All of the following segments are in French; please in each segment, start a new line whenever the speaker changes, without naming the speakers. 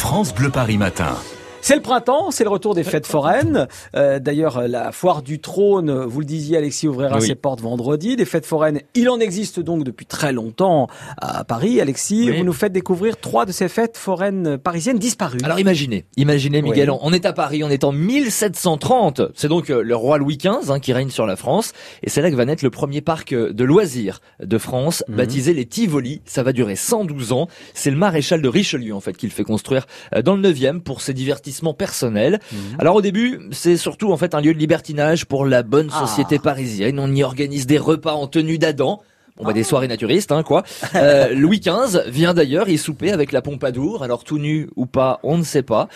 France Bleu Paris Matin.
C'est le printemps, c'est le retour des fêtes foraines. Euh, D'ailleurs, la foire du trône, vous le disiez, Alexis ouvrira
Oui.
ses portes vendredi. Des fêtes foraines, il en existe donc depuis très longtemps à Paris. Alexis,
Oui.
vous nous faites découvrir trois de ces fêtes foraines parisiennes disparues.
Alors imaginez, imaginez Miguel,
Oui.
on est à Paris, on est en 1730. C'est donc euh, le roi Louis XV hein, qui règne sur la France, et c'est là que va naître le premier parc de loisirs de France,
Mhm.
baptisé les Tivoli. Ça va durer 112 ans. C'est le maréchal de Richelieu en fait qui le fait construire euh, dans le 9e pour ses divertissements personnels.
Mhm.
Alors au début, c'est surtout en fait un lieu de libertinage pour la bonne
Ah.
société parisienne. On y organise des repas en tenue d'Adam. Bon bah des soirées naturistes hein quoi. Euh, Louis XV vient d'ailleurs y souper avec la Pompadour. Alors tout nu ou pas, on ne sait pas.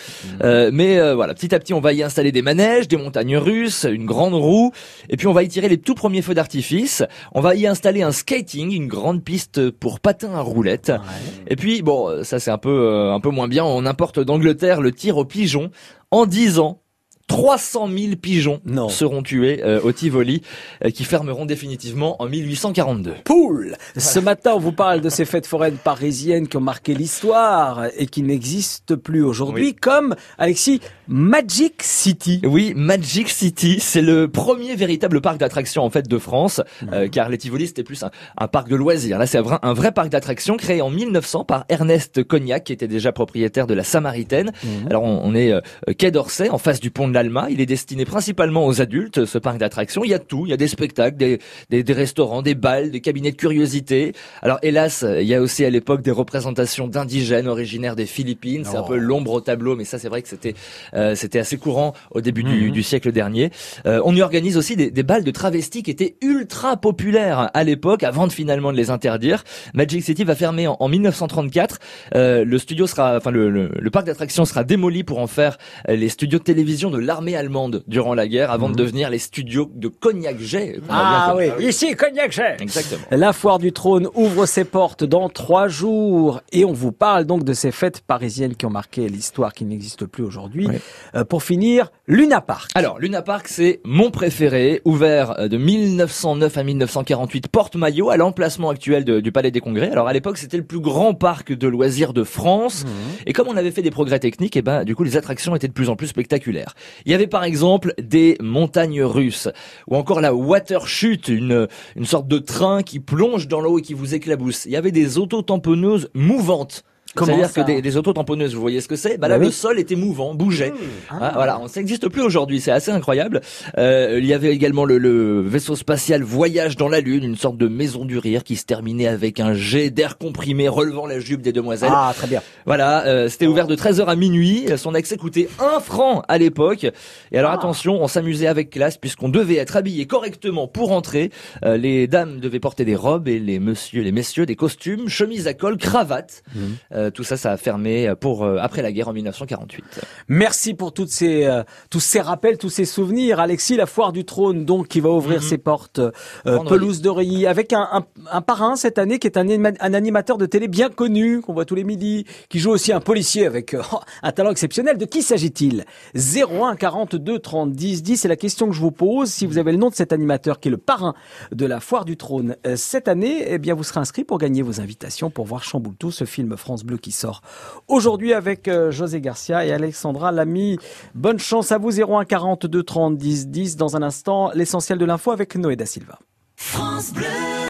Euh, mais euh, voilà, petit à petit, on va y installer des manèges, des montagnes russes, une grande roue, et puis on va y tirer les tout premiers feux d'artifice. On va y installer un skating, une grande piste pour patins à roulettes. Et puis bon, ça c'est un peu euh, un peu moins bien. On importe d'Angleterre le tir au pigeon. En 10 ans, 300 000 pigeons
Non.
seront tués euh, au Tivoli, euh, qui fermeront définitivement en 1842.
Poule Ce matin, on vous parle de ces fêtes foraines parisiennes qui ont marqué l'histoire et qui n'existent plus aujourd'hui,
Oui.
comme, Alexis, Magic City.
Oui, Magic City, c'est le premier véritable parc d'attractions en fait de France, euh, car les Tivoli c'était plus un, un parc de loisirs. Là, c'est un vrai, un vrai parc d'attractions créé en 1900 par Ernest Cognac, qui était déjà propriétaire de la Samaritaine. Alors, on, on est euh, quai d'Orsay, en face du pont de l'Alma. Il est destiné principalement aux adultes, ce parc d'attractions. Il y a tout, il y a des spectacles, des, des, des restaurants, des balles, des cabinets de curiosité. Alors, hélas, il y a aussi à l'époque des représentations d'indigènes originaires des Philippines. C'est un
Oh.
peu l'ombre au tableau, mais ça, c'est vrai que c'était euh, c'était assez courant au début du, du siècle dernier. Euh, on y organise aussi des, des balles de travestis qui étaient ultra populaires à l'époque, avant de finalement de les interdire. Magic City va fermer en, en 1934. Euh, le studio sera, enfin le, le, le parc d'attractions sera démoli pour en faire euh, les studios de télévision de l'armée allemande durant la guerre, avant de devenir les studios de a bien
Ah oui, ici, Cognac Jet.
Exactement.
La foire du trône ouvre ses portes dans trois jours et on vous parle donc de ces fêtes parisiennes qui ont marqué l'histoire qui n'existe plus aujourd'hui. Euh, pour finir, Luna Park.
Alors, Luna Park, c'est mon préféré, ouvert euh, de 1909 à 1948, porte-maillot, à l'emplacement actuel de- du Palais des Congrès. Alors, à l'époque, c'était le plus grand parc de loisirs de France. Et comme on avait fait des progrès techniques, et ben, du coup, les attractions étaient de plus en plus spectaculaires. Il y avait par exemple des montagnes russes, ou encore la water chute, une, une sorte de train qui plonge dans l'eau et qui vous éclabousse. Il y avait des auto-tamponneuses mouvantes.
Comment
C'est-à-dire que des, des auto-tamponneuses, vous voyez ce que c'est? Bah là,
Bah oui.
le sol était mouvant, bougeait.
Ah.
Ah, voilà, ça n'existe plus aujourd'hui, c'est assez incroyable. Euh, il y avait également le, le vaisseau spatial Voyage dans la Lune, une sorte de maison du rire qui se terminait avec un jet d'air comprimé relevant la jupe des demoiselles.
Ah, très bien.
Voilà, euh, c'était ouvert de 13h à minuit, son accès coûtait un franc à l'époque. Et alors
Ah.
attention, on s'amusait avec classe puisqu'on devait être habillé correctement pour entrer. Euh, les dames devaient porter des robes et les messieurs, les messieurs des costumes, chemises à col, cravate.
Mhm.
Euh, tout ça, ça a fermé pour euh, après la guerre en 1948.
Merci pour toutes ces, euh, tous ces rappels, tous ces souvenirs. Alexis, la foire du trône, donc, qui va ouvrir
Mhm.
ses portes, euh, pelouse de Reuilly, avec un, un, un parrain cette année qui est un, un animateur de télé bien connu, qu'on voit tous les midis, qui joue aussi un policier avec euh, un talent exceptionnel. De qui s'agit-il? 01 42 30 10 10, c'est la question que je vous pose. Si vous avez le nom de cet animateur qui est le parrain de la foire du trône euh, cette année, eh bien, vous serez inscrit pour gagner vos invitations pour voir Chamboultou, ce film France Bleu qui sort aujourd'hui avec euh, José Garcia et Alexandra Lamy. Bonne chance à vous 01 42 30 10 10. Dans un instant, l'essentiel de l'info avec Noé da Silva.